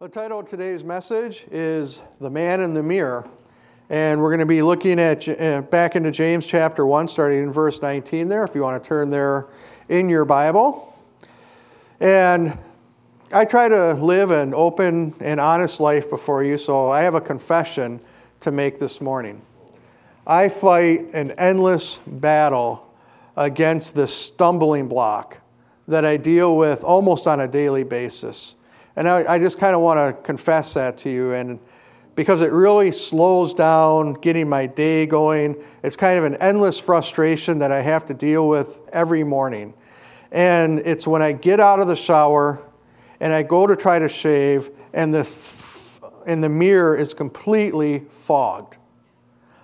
The title of today's message is The Man in the Mirror. And we're going to be looking at uh, back into James chapter 1, starting in verse 19 there, if you want to turn there in your Bible. And I try to live an open and honest life before you, so I have a confession to make this morning. I fight an endless battle against this stumbling block that I deal with almost on a daily basis. And I, I just kind of want to confess that to you. And because it really slows down getting my day going, it's kind of an endless frustration that I have to deal with every morning. And it's when I get out of the shower and I go to try to shave, and the, f- and the mirror is completely fogged.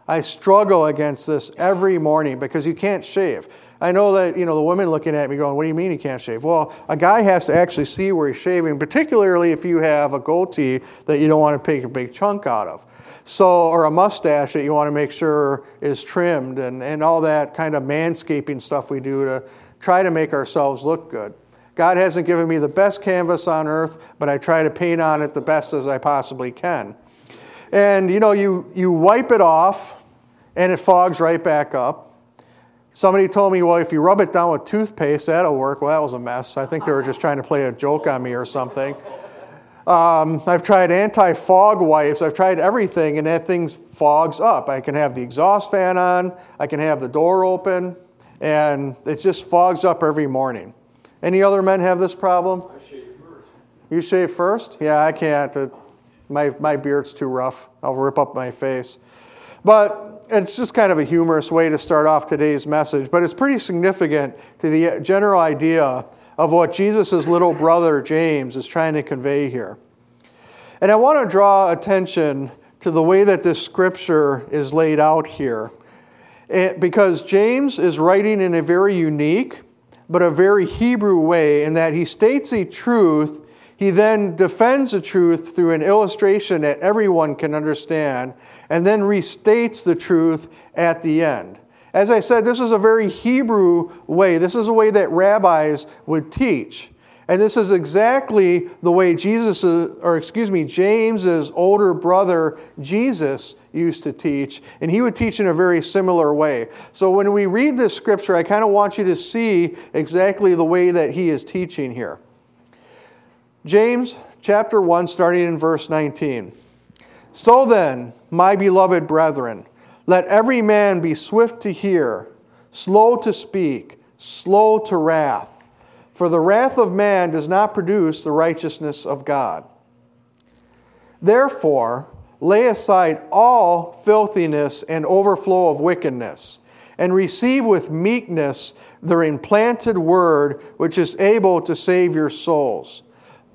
I struggle against this every morning because you can't shave. I know that, you know, the women looking at me going, what do you mean he can't shave? Well, a guy has to actually see where he's shaving, particularly if you have a goatee that you don't want to take a big chunk out of. So, or a mustache that you want to make sure is trimmed and, and all that kind of manscaping stuff we do to try to make ourselves look good. God hasn't given me the best canvas on earth, but I try to paint on it the best as I possibly can. And you know, you, you wipe it off and it fogs right back up. Somebody told me, well, if you rub it down with toothpaste, that'll work. Well, that was a mess. I think they were just trying to play a joke on me or something. Um, I've tried anti fog wipes, I've tried everything, and that thing fogs up. I can have the exhaust fan on, I can have the door open, and it just fogs up every morning. Any other men have this problem? I shave first. You shave first? Yeah, I can't. My, my beard's too rough. I'll rip up my face. But it's just kind of a humorous way to start off today's message, but it's pretty significant to the general idea of what Jesus' little brother James is trying to convey here. And I want to draw attention to the way that this scripture is laid out here. It, because James is writing in a very unique, but a very Hebrew way, in that he states a truth he then defends the truth through an illustration that everyone can understand, and then restates the truth at the end. As I said, this is a very Hebrew way. This is a way that rabbis would teach. And this is exactly the way Jesus, or excuse me, James's older brother Jesus used to teach. And he would teach in a very similar way. So when we read this scripture, I kind of want you to see exactly the way that he is teaching here. James chapter 1, starting in verse 19. So then, my beloved brethren, let every man be swift to hear, slow to speak, slow to wrath. For the wrath of man does not produce the righteousness of God. Therefore, lay aside all filthiness and overflow of wickedness, and receive with meekness the implanted word which is able to save your souls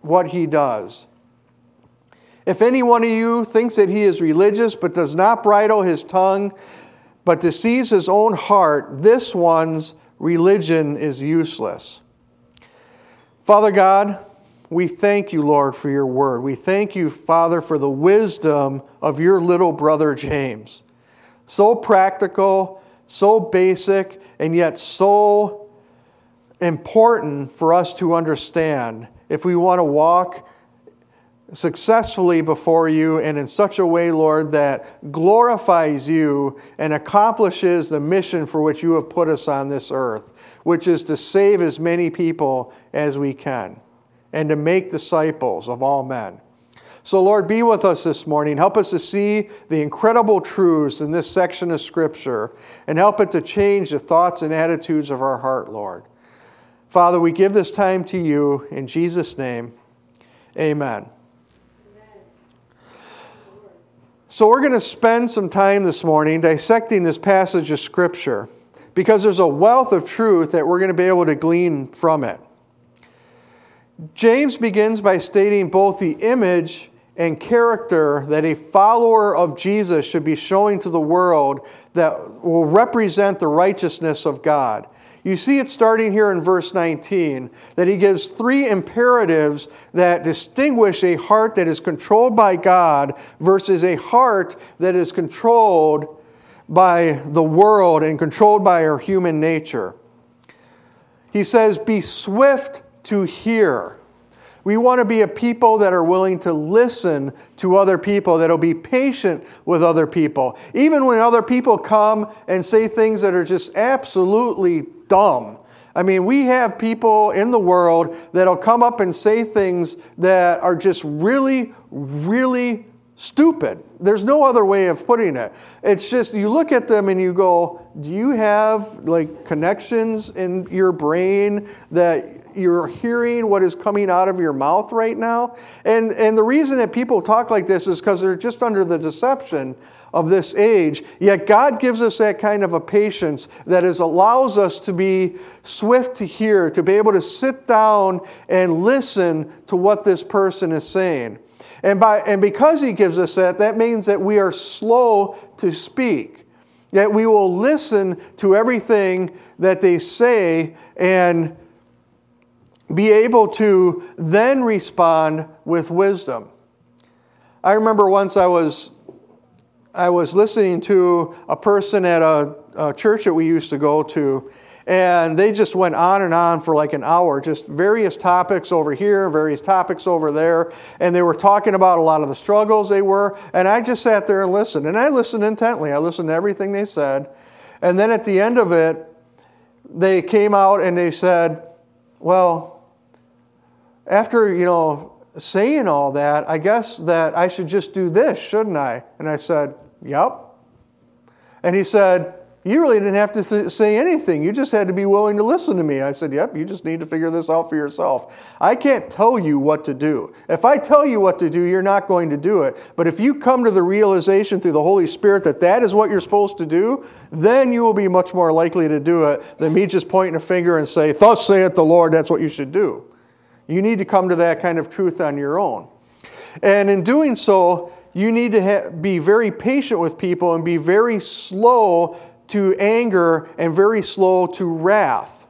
what he does. If any one of you thinks that he is religious but does not bridle his tongue, but deceives his own heart, this one's religion is useless. Father God, we thank you, Lord, for your word. We thank you, Father, for the wisdom of your little brother James. So practical, so basic, and yet so important for us to understand if we want to walk successfully before you and in such a way, Lord, that glorifies you and accomplishes the mission for which you have put us on this earth, which is to save as many people as we can and to make disciples of all men. So, Lord, be with us this morning. Help us to see the incredible truths in this section of Scripture and help it to change the thoughts and attitudes of our heart, Lord. Father, we give this time to you in Jesus' name. Amen. So, we're going to spend some time this morning dissecting this passage of Scripture because there's a wealth of truth that we're going to be able to glean from it. James begins by stating both the image and character that a follower of Jesus should be showing to the world that will represent the righteousness of God. You see it starting here in verse 19 that he gives three imperatives that distinguish a heart that is controlled by God versus a heart that is controlled by the world and controlled by our human nature. He says, Be swift to hear. We want to be a people that are willing to listen to other people, that'll be patient with other people. Even when other people come and say things that are just absolutely dumb. I mean, we have people in the world that'll come up and say things that are just really, really stupid. There's no other way of putting it. It's just you look at them and you go, do you have like connections in your brain that you're hearing what is coming out of your mouth right now? And and the reason that people talk like this is because they're just under the deception of this age. Yet God gives us that kind of a patience that is allows us to be swift to hear, to be able to sit down and listen to what this person is saying. And, by, and because he gives us that, that means that we are slow to speak, that we will listen to everything that they say and be able to then respond with wisdom. I remember once I was, I was listening to a person at a, a church that we used to go to, and they just went on and on for like an hour, just various topics over here, various topics over there. And they were talking about a lot of the struggles they were. And I just sat there and listened. And I listened intently. I listened to everything they said. And then at the end of it, they came out and they said, Well, after, you know, saying all that, I guess that I should just do this, shouldn't I? And I said, Yep. And he said, you really didn't have to th- say anything. You just had to be willing to listen to me. I said, Yep, you just need to figure this out for yourself. I can't tell you what to do. If I tell you what to do, you're not going to do it. But if you come to the realization through the Holy Spirit that that is what you're supposed to do, then you will be much more likely to do it than me just pointing a finger and say, Thus saith the Lord, that's what you should do. You need to come to that kind of truth on your own. And in doing so, you need to ha- be very patient with people and be very slow to anger and very slow to wrath.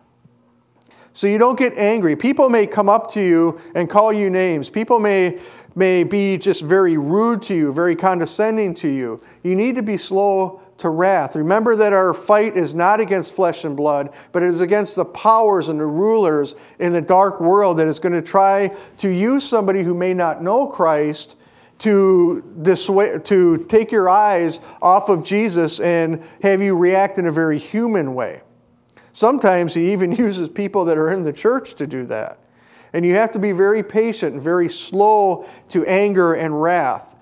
So you don't get angry. People may come up to you and call you names. People may, may be just very rude to you, very condescending to you. You need to be slow to wrath. Remember that our fight is not against flesh and blood, but it is against the powers and the rulers in the dark world that is going to try to use somebody who may not know Christ to, dissuade, to take your eyes off of Jesus and have you react in a very human way. Sometimes he even uses people that are in the church to do that. And you have to be very patient and very slow to anger and wrath.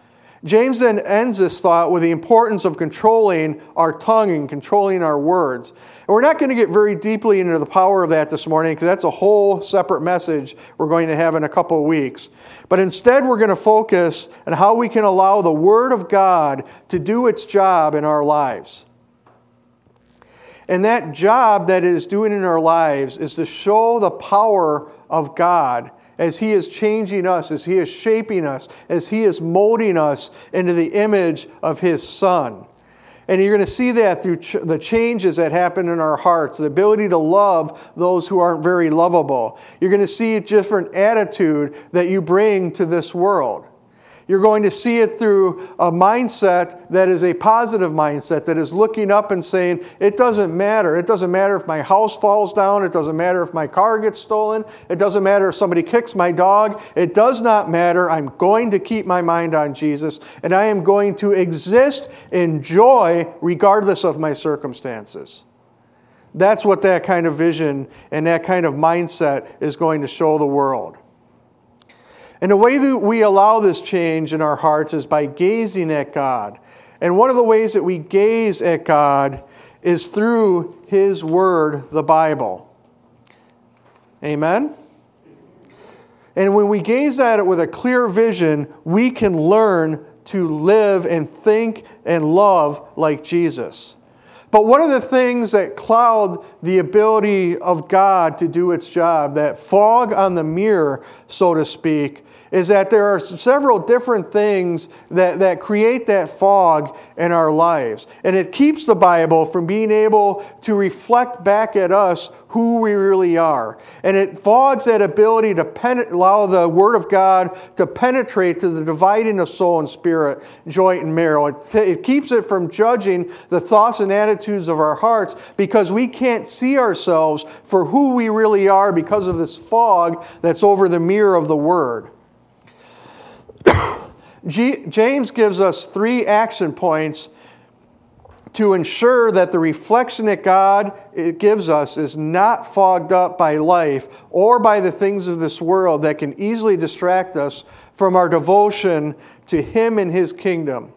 James then ends this thought with the importance of controlling our tongue and controlling our words. And we're not going to get very deeply into the power of that this morning because that's a whole separate message we're going to have in a couple of weeks. But instead, we're going to focus on how we can allow the Word of God to do its job in our lives. And that job that it is doing in our lives is to show the power of God as He is changing us, as He is shaping us, as He is molding us into the image of His Son. And you're going to see that through ch- the changes that happen in our hearts, the ability to love those who aren't very lovable. You're going to see a different attitude that you bring to this world. You're going to see it through a mindset that is a positive mindset, that is looking up and saying, It doesn't matter. It doesn't matter if my house falls down. It doesn't matter if my car gets stolen. It doesn't matter if somebody kicks my dog. It does not matter. I'm going to keep my mind on Jesus, and I am going to exist in joy regardless of my circumstances. That's what that kind of vision and that kind of mindset is going to show the world. And the way that we allow this change in our hearts is by gazing at God. And one of the ways that we gaze at God is through His Word, the Bible. Amen? And when we gaze at it with a clear vision, we can learn to live and think and love like Jesus. But one of the things that cloud the ability of God to do its job, that fog on the mirror, so to speak, is that there are several different things that, that create that fog in our lives. And it keeps the Bible from being able to reflect back at us who we really are. And it fogs that ability to pen- allow the Word of God to penetrate to the dividing of soul and spirit, joint and marrow. It, t- it keeps it from judging the thoughts and attitudes of our hearts because we can't see ourselves for who we really are because of this fog that's over the mirror of the Word. James gives us three action points to ensure that the reflection that God eh, gives us is not fogged up by life or by the things of this world that can easily distract us from our devotion to Him and His kingdom.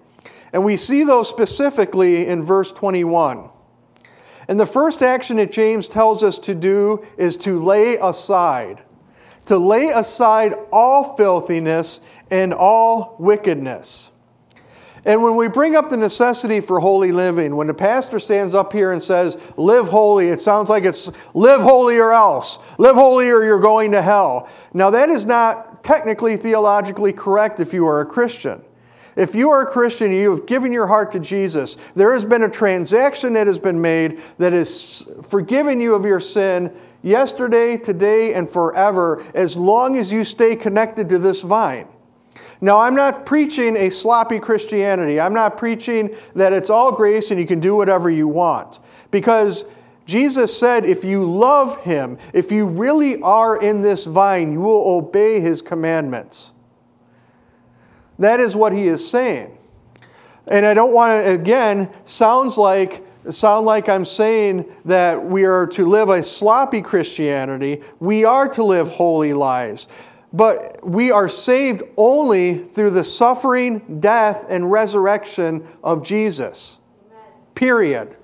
And we see those specifically in verse 21. And the first action that James tells us to do is to lay aside. To lay aside all filthiness and all wickedness. And when we bring up the necessity for holy living, when the pastor stands up here and says, live holy, it sounds like it's live holy or else. Live holy or you're going to hell. Now, that is not technically theologically correct if you are a Christian. If you are a Christian, you have given your heart to Jesus, there has been a transaction that has been made that has forgiven you of your sin yesterday, today, and forever, as long as you stay connected to this vine. Now, I'm not preaching a sloppy Christianity. I'm not preaching that it's all grace and you can do whatever you want. Because Jesus said, if you love him, if you really are in this vine, you will obey his commandments. That is what he is saying. And I don't want to, again, sounds like sound like I'm saying that we are to live a sloppy Christianity. We are to live holy lives. But we are saved only through the suffering, death, and resurrection of Jesus. Period.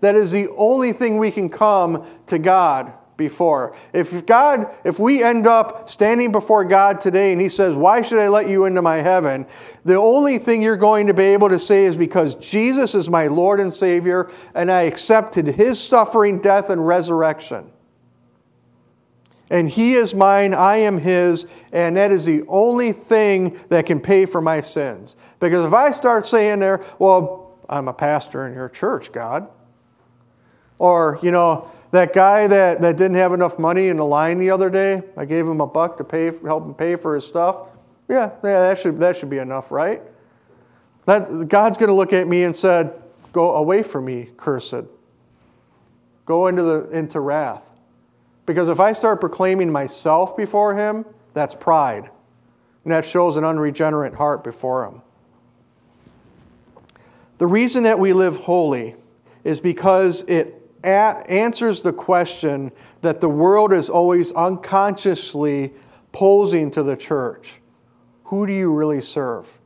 That is the only thing we can come to God before. If God, if we end up standing before God today and He says, Why should I let you into my heaven? The only thing you're going to be able to say is because Jesus is my Lord and Savior, and I accepted His suffering, death, and resurrection and he is mine, I am his, and that is the only thing that can pay for my sins. Because if I start saying there, well, I'm a pastor in your church, God, or, you know, that guy that, that didn't have enough money in the line the other day, I gave him a buck to pay, help him pay for his stuff. Yeah, yeah that, should, that should be enough, right? That, God's going to look at me and said, Go away from me, cursed. Go into, the, into wrath. Because if I start proclaiming myself before Him, that's pride. And that shows an unregenerate heart before Him. The reason that we live holy is because it answers the question that the world is always unconsciously posing to the church Who do you really serve?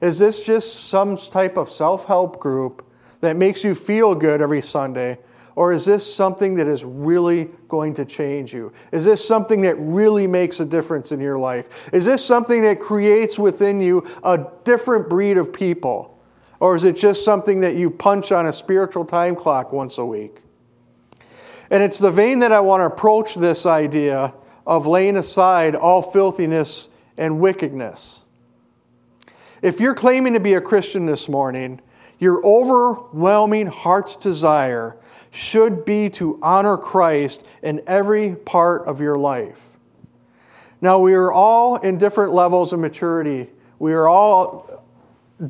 Is this just some type of self help group that makes you feel good every Sunday? Or is this something that is really going to change you? Is this something that really makes a difference in your life? Is this something that creates within you a different breed of people? Or is it just something that you punch on a spiritual time clock once a week? And it's the vein that I want to approach this idea of laying aside all filthiness and wickedness. If you're claiming to be a Christian this morning, your overwhelming heart's desire should be to honor Christ in every part of your life. Now, we are all in different levels of maturity. We are all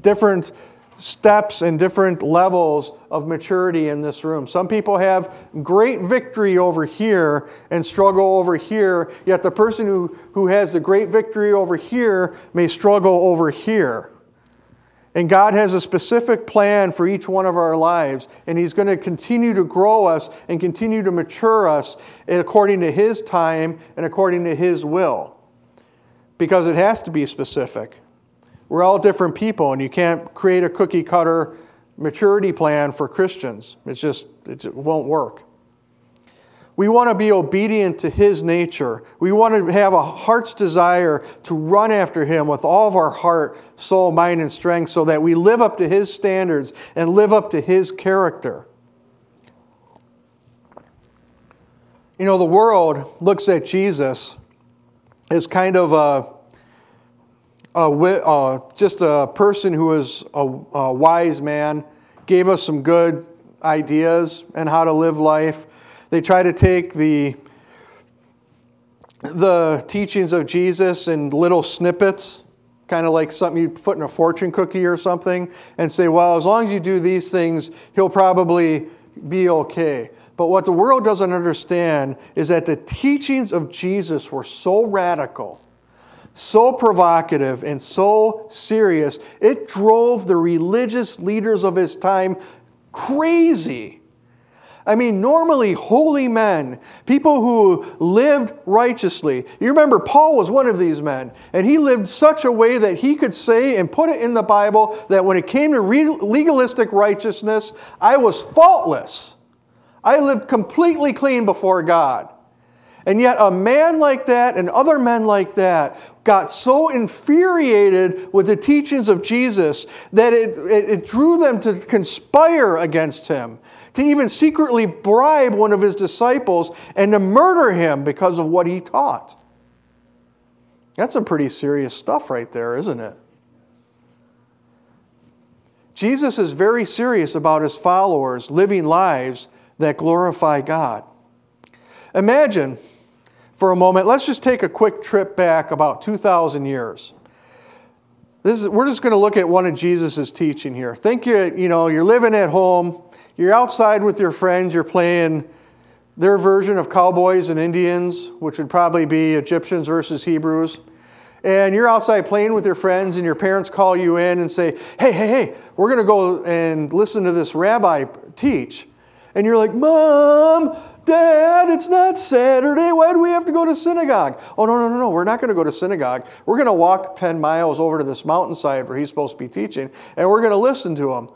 different steps and different levels of maturity in this room. Some people have great victory over here and struggle over here, yet the person who, who has the great victory over here may struggle over here. And God has a specific plan for each one of our lives, and He's going to continue to grow us and continue to mature us according to His time and according to His will. Because it has to be specific. We're all different people, and you can't create a cookie cutter maturity plan for Christians. It's just, it won't work. We want to be obedient to His nature. We want to have a heart's desire to run after Him with all of our heart, soul, mind, and strength so that we live up to His standards and live up to His character. You know, the world looks at Jesus as kind of a, a uh, just a person who is a, a wise man, gave us some good ideas and how to live life. They try to take the, the teachings of Jesus in little snippets, kind of like something you put in a fortune cookie or something, and say, well, as long as you do these things, he'll probably be okay. But what the world doesn't understand is that the teachings of Jesus were so radical, so provocative, and so serious, it drove the religious leaders of his time crazy. I mean, normally holy men, people who lived righteously. You remember, Paul was one of these men, and he lived such a way that he could say and put it in the Bible that when it came to legalistic righteousness, I was faultless. I lived completely clean before God. And yet, a man like that and other men like that got so infuriated with the teachings of Jesus that it, it, it drew them to conspire against him to even secretly bribe one of his disciples and to murder him because of what he taught. That's some pretty serious stuff right there, isn't it? Jesus is very serious about his followers living lives that glorify God. Imagine for a moment, let's just take a quick trip back about 2,000 years. This is, we're just going to look at one of Jesus' teaching here. Think you, you know, you're living at home, you're outside with your friends, you're playing their version of cowboys and Indians, which would probably be Egyptians versus Hebrews. And you're outside playing with your friends, and your parents call you in and say, Hey, hey, hey, we're going to go and listen to this rabbi teach. And you're like, Mom, Dad, it's not Saturday. Why do we have to go to synagogue? Oh, no, no, no, no. We're not going to go to synagogue. We're going to walk 10 miles over to this mountainside where he's supposed to be teaching, and we're going to listen to him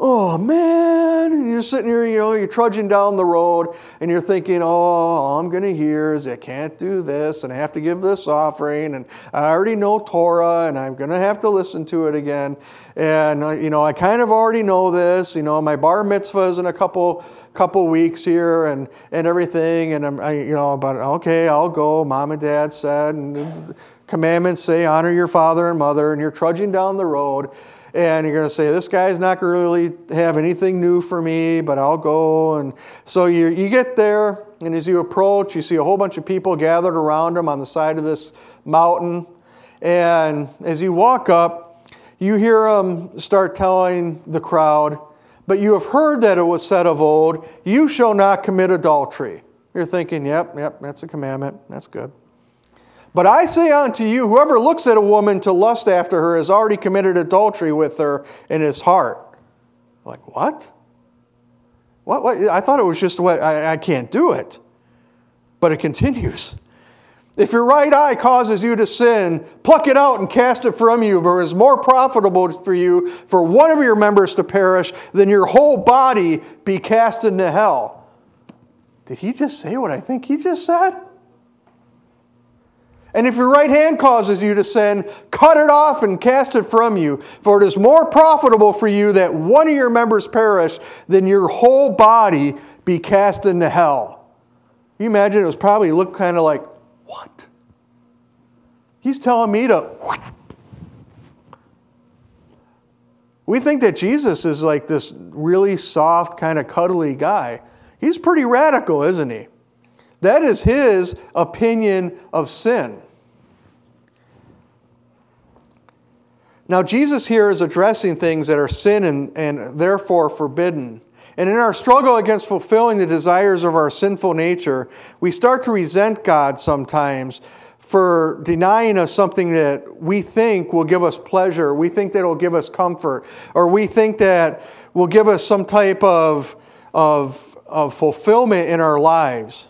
oh man, and you're sitting here, you know, you're trudging down the road and you're thinking, oh, all I'm going to hear is I can't do this and I have to give this offering and I already know Torah and I'm going to have to listen to it again. And, uh, you know, I kind of already know this, you know, my bar mitzvah is in a couple couple weeks here and, and everything. And I'm, I, you know, but okay, I'll go. Mom and dad said, and commandments say honor your father and mother, and you're trudging down the road and you're going to say, This guy's not going to really have anything new for me, but I'll go. And so you, you get there, and as you approach, you see a whole bunch of people gathered around him on the side of this mountain. And as you walk up, you hear him start telling the crowd, But you have heard that it was said of old, You shall not commit adultery. You're thinking, Yep, yep, that's a commandment. That's good. But I say unto you, whoever looks at a woman to lust after her has already committed adultery with her in his heart. Like, what? What? what? I thought it was just what I, I can't do it. But it continues. If your right eye causes you to sin, pluck it out and cast it from you, for it is more profitable for you for one of your members to perish than your whole body be cast into hell. Did he just say what I think he just said? And if your right hand causes you to sin, cut it off and cast it from you. For it is more profitable for you that one of your members perish than your whole body be cast into hell. You imagine it was probably looked kind of like, what? He's telling me to. What? We think that Jesus is like this really soft, kind of cuddly guy. He's pretty radical, isn't he? That is his opinion of sin. Now, Jesus here is addressing things that are sin and, and therefore forbidden. And in our struggle against fulfilling the desires of our sinful nature, we start to resent God sometimes for denying us something that we think will give us pleasure, we think that will give us comfort, or we think that will give us some type of, of, of fulfillment in our lives.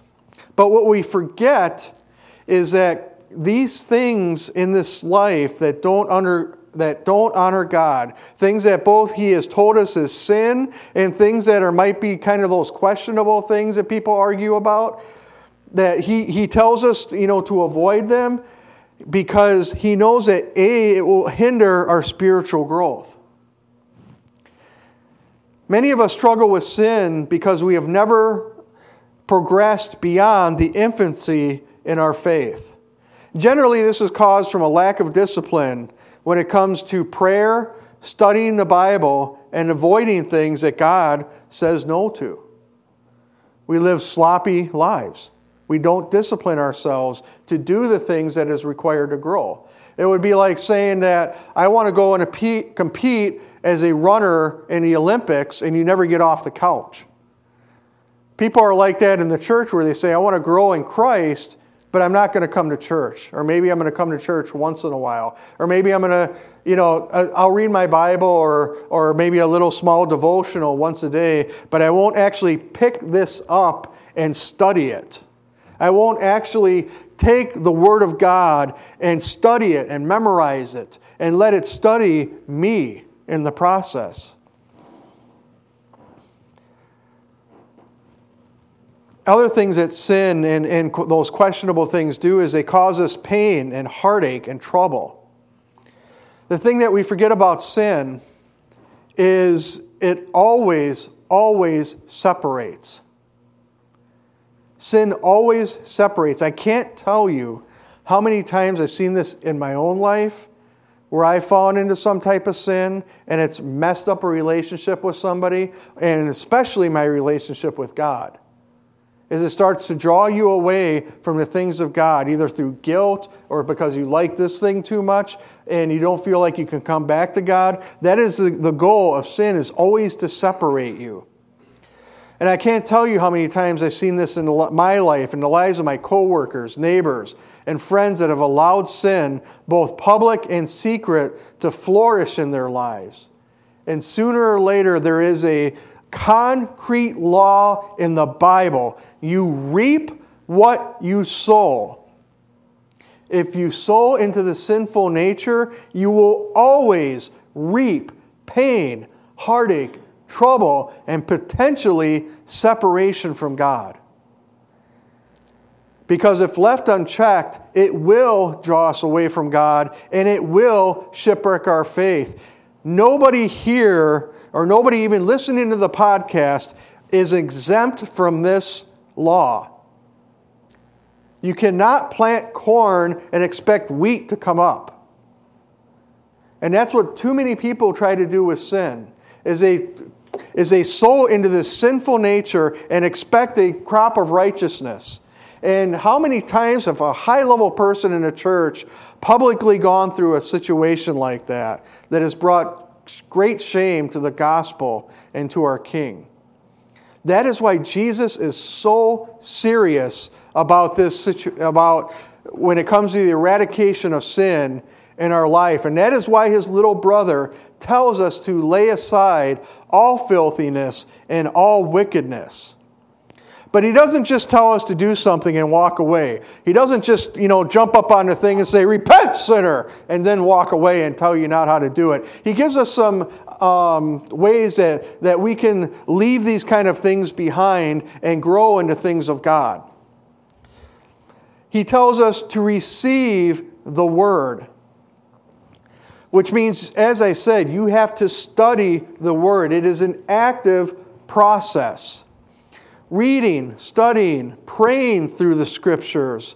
But what we forget is that these things in this life that don't under that don't honor God, things that both He has told us is sin and things that are might be kind of those questionable things that people argue about, that He, he tells us, you know, to avoid them because He knows that A, it will hinder our spiritual growth. Many of us struggle with sin because we have never progressed beyond the infancy in our faith. Generally, this is caused from a lack of discipline when it comes to prayer, studying the Bible, and avoiding things that God says no to. We live sloppy lives. We don't discipline ourselves to do the things that is required to grow. It would be like saying that I want to go and compete as a runner in the Olympics and you never get off the couch. People are like that in the church where they say, I want to grow in Christ, but I'm not going to come to church. Or maybe I'm going to come to church once in a while. Or maybe I'm going to, you know, I'll read my Bible or, or maybe a little small devotional once a day, but I won't actually pick this up and study it. I won't actually take the Word of God and study it and memorize it and let it study me in the process. Other things that sin and, and those questionable things do is they cause us pain and heartache and trouble. The thing that we forget about sin is it always, always separates. Sin always separates. I can't tell you how many times I've seen this in my own life where I've fallen into some type of sin and it's messed up a relationship with somebody, and especially my relationship with God is it starts to draw you away from the things of God, either through guilt or because you like this thing too much and you don't feel like you can come back to God. That is the, the goal of sin is always to separate you. And I can't tell you how many times I've seen this in my life, in the lives of my coworkers, neighbors, and friends that have allowed sin, both public and secret, to flourish in their lives. And sooner or later, there is a concrete law in the Bible. You reap what you sow. If you sow into the sinful nature, you will always reap pain, heartache, trouble, and potentially separation from God. Because if left unchecked, it will draw us away from God and it will shipwreck our faith. Nobody here or nobody even listening to the podcast is exempt from this law. You cannot plant corn and expect wheat to come up. And that's what too many people try to do with sin. Is they is they sow into this sinful nature and expect a crop of righteousness. And how many times have a high level person in a church publicly gone through a situation like that that has brought great shame to the gospel and to our King. That is why Jesus is so serious about this situ- about when it comes to the eradication of sin in our life. And that is why his little brother tells us to lay aside all filthiness and all wickedness. But he doesn't just tell us to do something and walk away. He doesn't just, you know, jump up on the thing and say, repent, sinner, and then walk away and tell you not how to do it. He gives us some um, ways that, that we can leave these kind of things behind and grow into things of God. He tells us to receive the word, which means, as I said, you have to study the word. It is an active process reading, studying, praying through the scriptures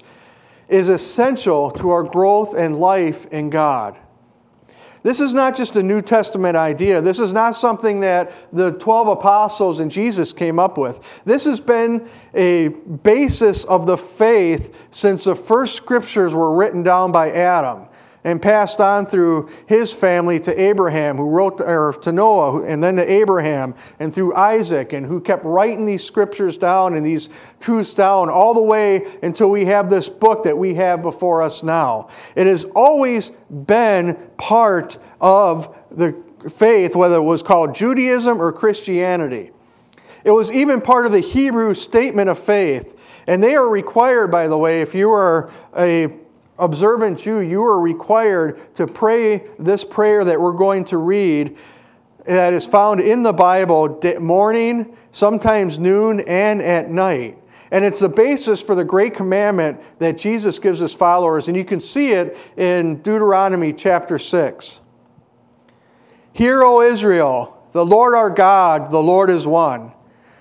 is essential to our growth and life in God. This is not just a New Testament idea. This is not something that the 12 apostles and Jesus came up with. This has been a basis of the faith since the first scriptures were written down by Adam and passed on through his family to Abraham, who wrote, or to Noah, and then to Abraham, and through Isaac, and who kept writing these scriptures down and these truths down all the way until we have this book that we have before us now. It has always been part of the faith, whether it was called Judaism or Christianity. It was even part of the Hebrew statement of faith. And they are required, by the way, if you are a observant Jew, you are required to pray this prayer that we're going to read that is found in the Bible morning, sometimes noon, and at night. And it's the basis for the great commandment that Jesus gives his followers. And you can see it in Deuteronomy chapter 6. Hear, O Israel, the Lord our God, the Lord is one.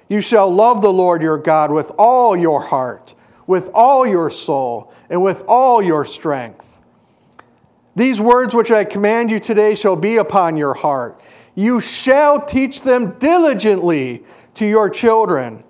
You shall love the Lord your God with all your heart, with all your soul, and with all your strength. These words which I command you today shall be upon your heart. You shall teach them diligently to your children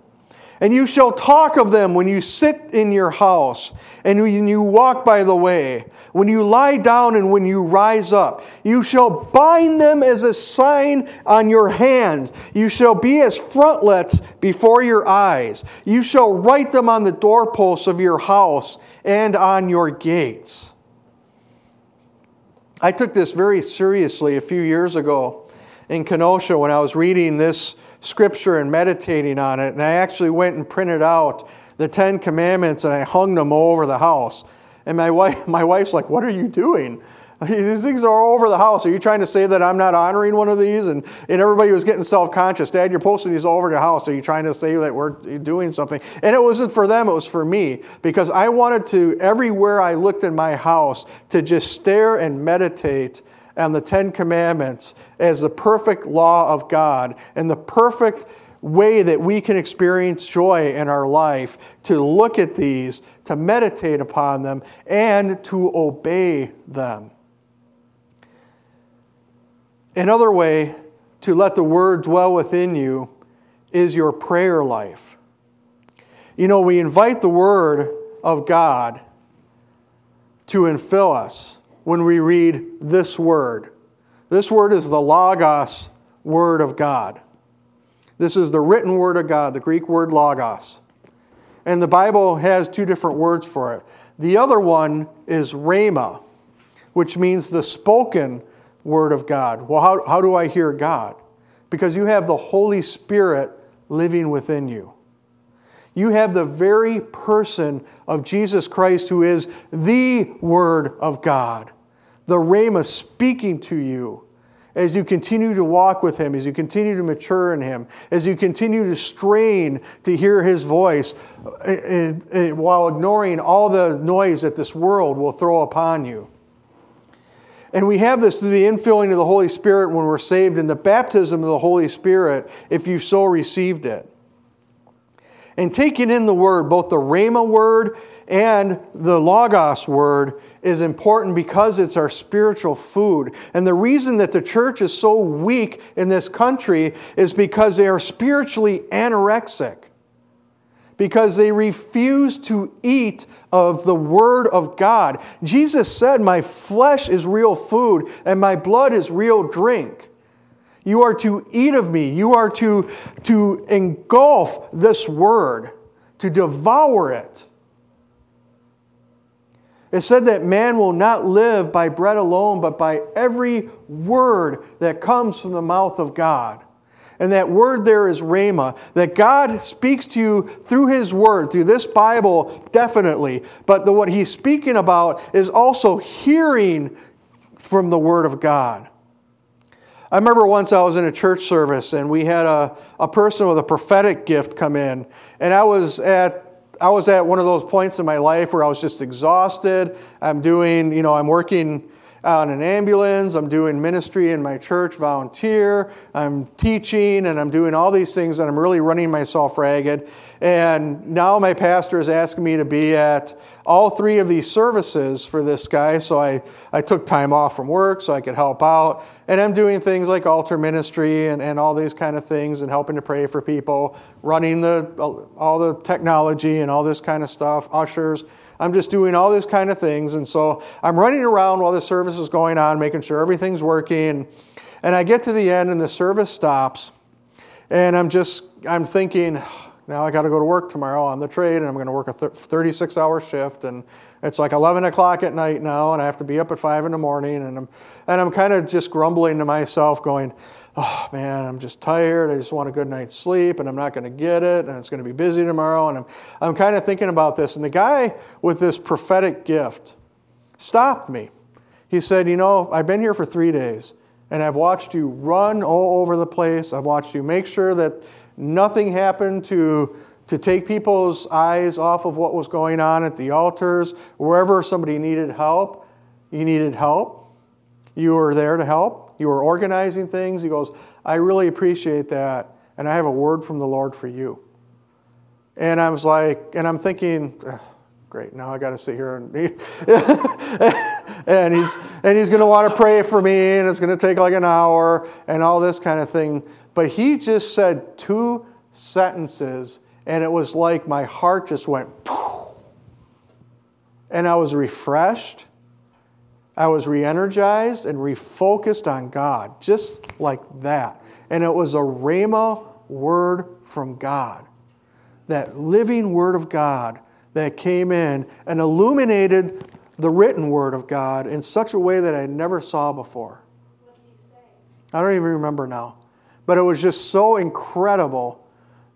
and you shall talk of them when you sit in your house, and when you walk by the way, when you lie down, and when you rise up. You shall bind them as a sign on your hands. You shall be as frontlets before your eyes. You shall write them on the doorposts of your house and on your gates. I took this very seriously a few years ago in Kenosha when I was reading this scripture and meditating on it. And I actually went and printed out the Ten Commandments and I hung them all over the house. And my wife, my wife's like, What are you doing? These things are all over the house. Are you trying to say that I'm not honoring one of these? And, and everybody was getting self conscious. Dad, you're posting these all over the house. Are you trying to say that we're doing something? And it wasn't for them, it was for me. Because I wanted to, everywhere I looked in my house, to just stare and meditate and the Ten Commandments as the perfect law of God and the perfect way that we can experience joy in our life to look at these, to meditate upon them, and to obey them. Another way to let the Word dwell within you is your prayer life. You know, we invite the Word of God to infill us when we read this word. This word is the Logos word of God. This is the written word of God, the Greek word Logos. And the Bible has two different words for it. The other one is Rhema, which means the spoken word of God. Well, how, how do I hear God? Because you have the Holy Spirit living within you. You have the very person of Jesus Christ who is the Word of God, the Rhema speaking to you as you continue to walk with Him, as you continue to mature in Him, as you continue to strain to hear His voice eh, eh, eh, while ignoring all the noise that this world will throw upon you. And we have this through the infilling of the Holy Spirit when we're saved in the baptism of the Holy Spirit if you've so received it and taking in the word, both the Rhema word and the Logos word, is important because it's our spiritual food. And the reason that the church is so weak in this country is because they are spiritually anorexic. Because they refuse to eat of the Word of God. Jesus said, My flesh is real food and my blood is real drink. You are to eat of me. You are to, to engulf this word, to devour it. It said that man will not live by bread alone, but by every word that comes from the mouth of God. And that word there is Rhema, that God speaks to you through His Word, through this Bible, definitely. But the, what He's speaking about is also hearing from the Word of God. I remember once I was in a church service and we had a, a person with a prophetic gift come in. And I was at I was at one of those points in my life where I was just exhausted. I'm doing, you know, I'm working on an ambulance, I'm doing ministry in my church, volunteer, I'm teaching, and I'm doing all these things, and I'm really running myself ragged. And now my pastor is asking me to be at all three of these services for this guy. So I, I took time off from work so I could help out. And I'm doing things like altar ministry and, and all these kind of things and helping to pray for people, running the, all the technology and all this kind of stuff, ushers. I'm just doing all these kind of things. And so I'm running around while the service is going on, making sure everything's working. And I get to the end and the service stops. And I'm just, I'm thinking, now I got to go to work tomorrow on the trade, and I'm going to work a 36 hour shift, and it's like 11 o'clock at night now, and I have to be up at 5 in the morning, and I'm, and I'm kind of just grumbling to myself, going, oh man, I'm just tired. I just want a good night's sleep, and I'm not going to get it, and it's going to be busy tomorrow. And I'm, I'm kind of thinking about this. And the guy with this prophetic gift stopped me. He said, You know, I've been here for three days, and I've watched you run all over the place. I've watched you make sure that nothing happened to, to take people's eyes off of what was going on at the altars. Wherever somebody needed help, you needed help. You were there to help. You were organizing things. He goes, I really appreciate that, and I have a word from the Lord for you. And I was like, and I'm thinking, great, now I got to sit here and, and he's, and he's going to want to pray for me, and it's going to take like an hour, and all this kind of thing. But he just said two sentences, and it was like my heart just went, and I was refreshed. I was re energized and refocused on God, just like that. And it was a Rhema word from God that living Word of God that came in and illuminated the written Word of God in such a way that I never saw before. I don't even remember now. But it was just so incredible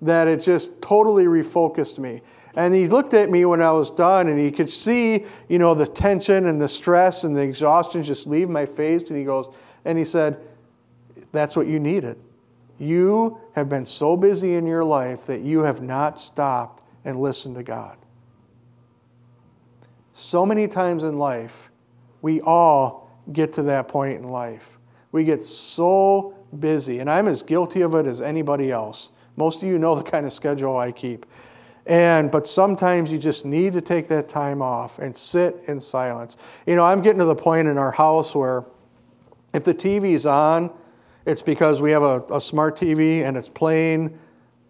that it just totally refocused me. And he looked at me when I was done and he could see, you know, the tension and the stress and the exhaustion just leave my face. And he goes, and he said, That's what you needed. You have been so busy in your life that you have not stopped and listened to God. So many times in life, we all get to that point in life. We get so busy, and I'm as guilty of it as anybody else. Most of you know the kind of schedule I keep. And but sometimes you just need to take that time off and sit in silence. You know, I'm getting to the point in our house where if the TV's on, it's because we have a, a smart TV and it's playing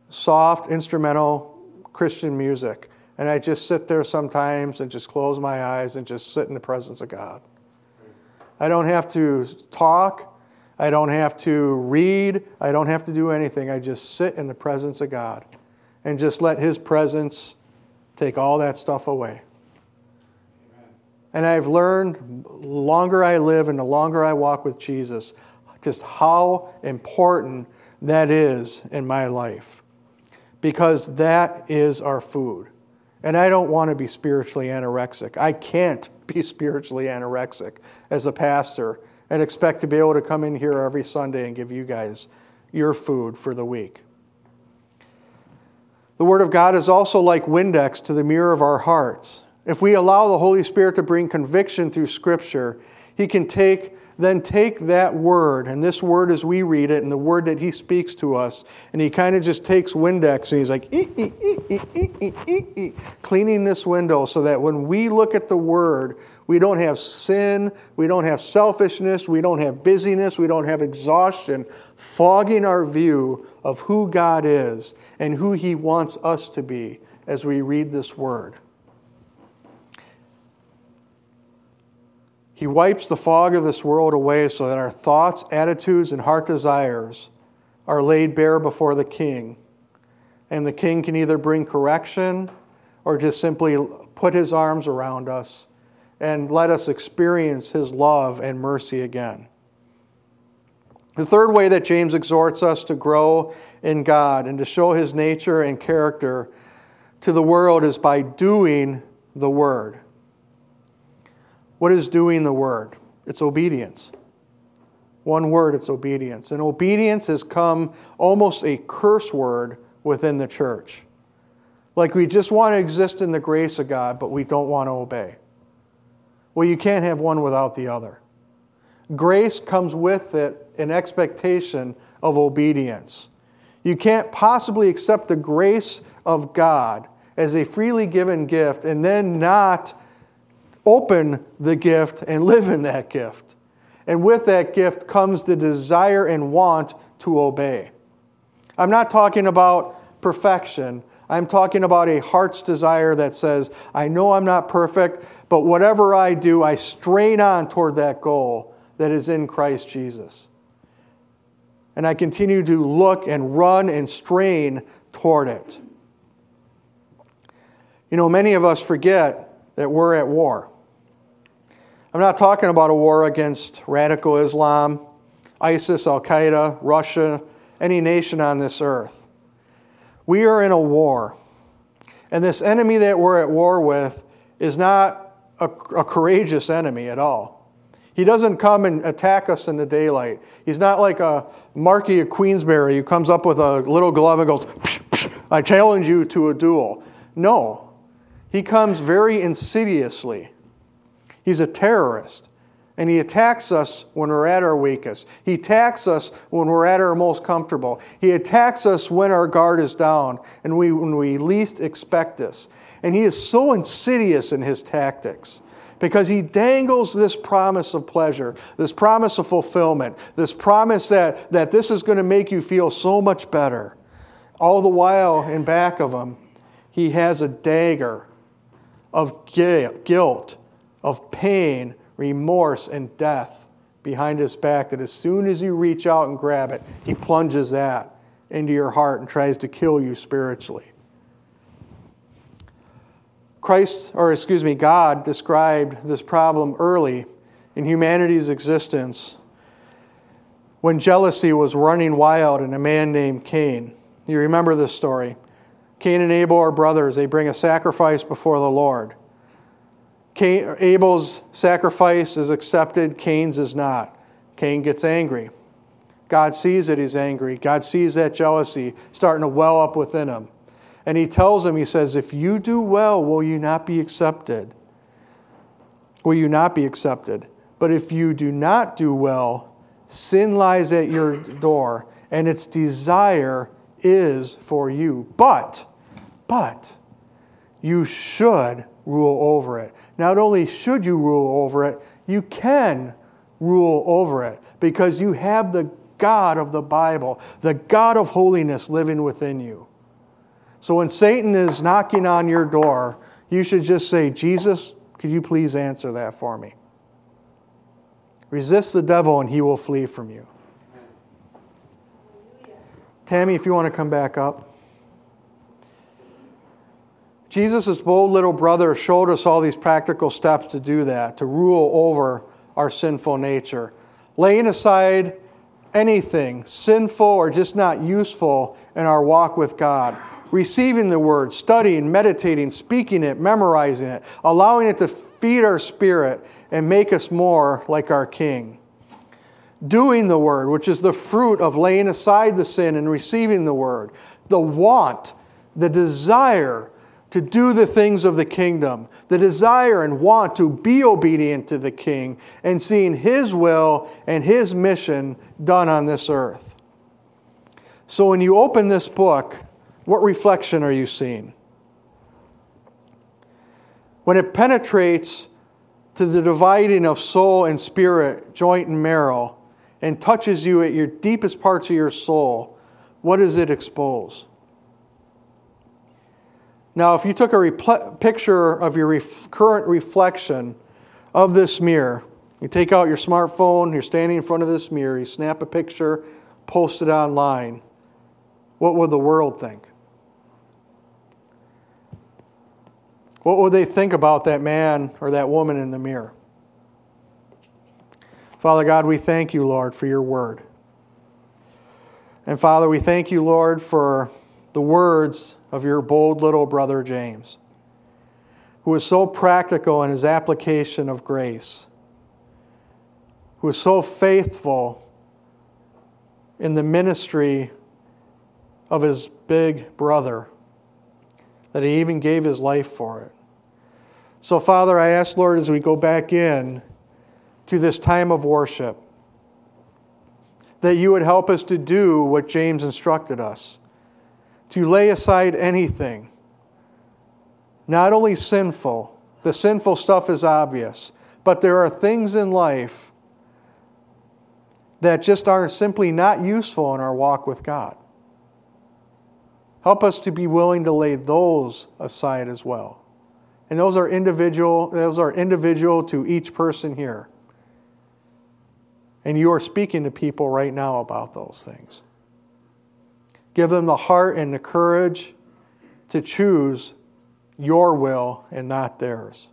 soft, instrumental Christian music. And I just sit there sometimes and just close my eyes and just sit in the presence of God. I don't have to talk. I don't have to read. I don't have to do anything. I just sit in the presence of God and just let His presence take all that stuff away. Amen. And I've learned, longer I live and the longer I walk with Jesus, just how important that is in my life. Because that is our food. And I don't want to be spiritually anorexic. I can't be spiritually anorexic as a pastor and expect to be able to come in here every Sunday and give you guys your food for the week. The Word of God is also like Windex to the mirror of our hearts. If we allow the Holy Spirit to bring conviction through Scripture, He can take then take that word, and this word as we read it, and the word that he speaks to us, and he kind of just takes Windex and he's like, cleaning this window so that when we look at the word, we don't have sin, we don't have selfishness, we don't have busyness, we don't have exhaustion fogging our view of who God is and who he wants us to be as we read this word. He wipes the fog of this world away so that our thoughts, attitudes, and heart desires are laid bare before the King. And the King can either bring correction or just simply put his arms around us and let us experience his love and mercy again. The third way that James exhorts us to grow in God and to show his nature and character to the world is by doing the Word. What is doing the word? It's obedience. One word, it's obedience. And obedience has come almost a curse word within the church. Like we just want to exist in the grace of God, but we don't want to obey. Well, you can't have one without the other. Grace comes with it an expectation of obedience. You can't possibly accept the grace of God as a freely given gift and then not open the gift and live in that gift. And with that gift comes the desire and want to obey. I'm not talking about perfection. I'm talking about a heart's desire that says, I know I'm not perfect, but whatever I do, I strain on toward that goal that is in Christ Jesus. And I continue to look and run and strain toward it. You know, many of us forget that we're at war. I'm not talking about a war against radical Islam, ISIS, Al Qaeda, Russia, any nation on this earth. We are in a war. And this enemy that we're at war with is not a, a courageous enemy at all. He doesn't come and attack us in the daylight. He's not like a Marquis of Queensberry who comes up with a little glove and goes, I challenge you to a duel. No, he comes very insidiously. He's a terrorist. And he attacks us when we're at our weakest. He attacks us when we're at our most comfortable. He attacks us when our guard is down and we, when we least expect this. And he is so insidious in his tactics because he dangles this promise of pleasure, this promise of fulfillment, this promise that, that this is going to make you feel so much better. All the while, in back of him, he has a dagger of guilt, of pain, remorse, and death behind his back that as soon as you reach out and grab it, he plunges that into your heart and tries to kill you spiritually. Christ, or excuse me, God described this problem early in humanity's existence when jealousy was running wild in a man named Cain. You remember this story. Cain and Abel are brothers. They bring a sacrifice before the Lord. Cain, Abel's sacrifice is accepted, Cain's is not. Cain gets angry. God sees that he's angry. God sees that jealousy starting to well up within him. And he tells him, he says, If you do well, will you not be accepted? Will you not be accepted? But if you do not do well, sin lies at your door, and its desire is for you. But, but, you should rule over it. Not only should you rule over it, you can rule over it because you have the God of the Bible, the God of holiness living within you. So when Satan is knocking on your door, you should just say, Jesus, could you please answer that for me? Resist the devil and he will flee from you. Tammy, if you want to come back up. Jesus' bold little brother showed us all these practical steps to do that, to rule over our sinful nature. Laying aside anything sinful or just not useful in our walk with God receiving the word, studying, meditating, speaking it, memorizing it, allowing it to feed our spirit and make us more like our King. Doing the word, which is the fruit of laying aside the sin and receiving the word. The want, the desire to do the things of the kingdom, the desire and want to be obedient to the king and seeing his will and his mission done on this earth. So when you open this book, what reflection are you seeing? When it penetrates to the dividing of soul and spirit, joint and marrow, and touches you at your deepest parts of your soul, what does it expose? Now, if you took a repl- picture of your ref- current reflection of this mirror, you take out your smartphone, you're standing in front of this mirror, you snap a picture, post it online, what would the world think? What would they think about that man or that woman in the mirror? Father God, we thank you, Lord, for your word. And Father, we thank you, Lord, for the words of your bold little brother James, who is so practical in his application of grace, who is so faithful in the ministry of his big brother that he even gave his life for it. So, Father, I ask, Lord, as we go back in to this time of worship, that you would help us to do what James instructed us to lay aside anything, not only sinful, the sinful stuff is obvious, but there are things in life that just are simply not useful in our walk with God. Help us to be willing to lay those aside as well. And those are individual, those are individual to each person here. And you are speaking to people right now about those things. Give them the heart and the courage to choose your will and not theirs.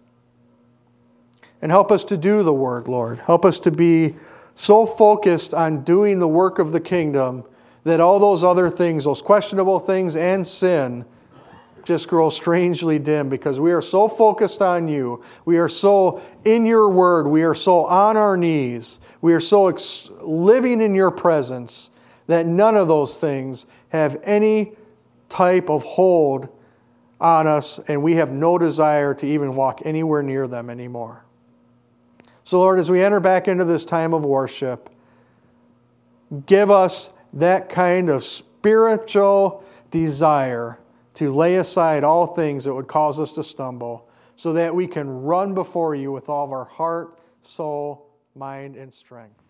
And help us to do the word, Lord. Help us to be so focused on doing the work of the kingdom that all those other things, those questionable things and sin, just grow strangely dim because we are so focused on you. We are so in your word. We are so on our knees. We are so ex- living in your presence that none of those things have any type of hold on us, and we have no desire to even walk anywhere near them anymore. So, Lord, as we enter back into this time of worship, give us that kind of spiritual desire to lay aside all things that would cause us to stumble so that we can run before you with all of our heart, soul, mind, and strength.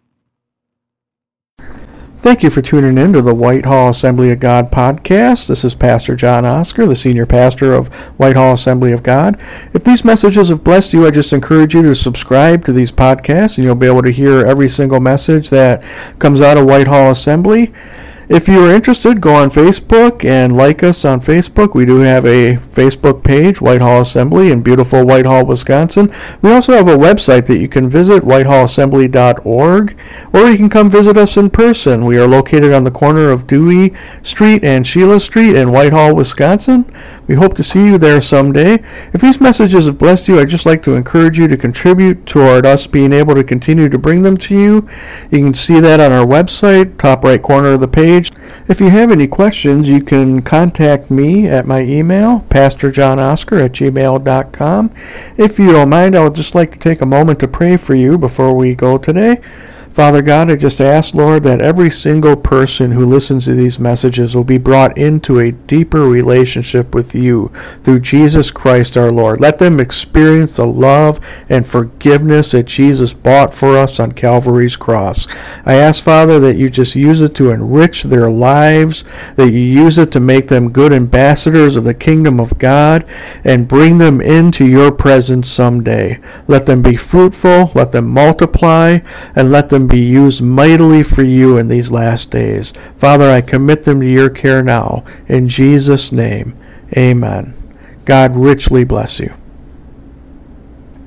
Thank you for tuning in to the Whitehall Assembly of God podcast. This is Pastor John Oscar, the senior pastor of Whitehall Assembly of God. If these messages have blessed you, I just encourage you to subscribe to these podcasts and you'll be able to hear every single message that comes out of Whitehall Assembly. If you are interested, go on Facebook and like us on Facebook. We do have a Facebook page, Whitehall Assembly in beautiful Whitehall, Wisconsin. We also have a website that you can visit, whitehallassembly.org, or you can come visit us in person. We are located on the corner of Dewey Street and Sheila Street in Whitehall, Wisconsin. We hope to see you there someday. If these messages have blessed you, I'd just like to encourage you to contribute toward us being able to continue to bring them to you. You can see that on our website, top right corner of the page. If you have any questions, you can contact me at my email, pastorjohnoscar at gmail.com. If you don't mind, I would just like to take a moment to pray for you before we go today. Father God, I just ask, Lord, that every single person who listens to these messages will be brought into a deeper relationship with you through Jesus Christ our Lord. Let them experience the love and forgiveness that Jesus bought for us on Calvary's cross. I ask, Father, that you just use it to enrich their lives, that you use it to make them good ambassadors of the kingdom of God, and bring them into your presence someday. Let them be fruitful, let them multiply, and let them them be used mightily for you in these last days. Father, I commit them to your care now. In Jesus' name, amen. God richly bless you.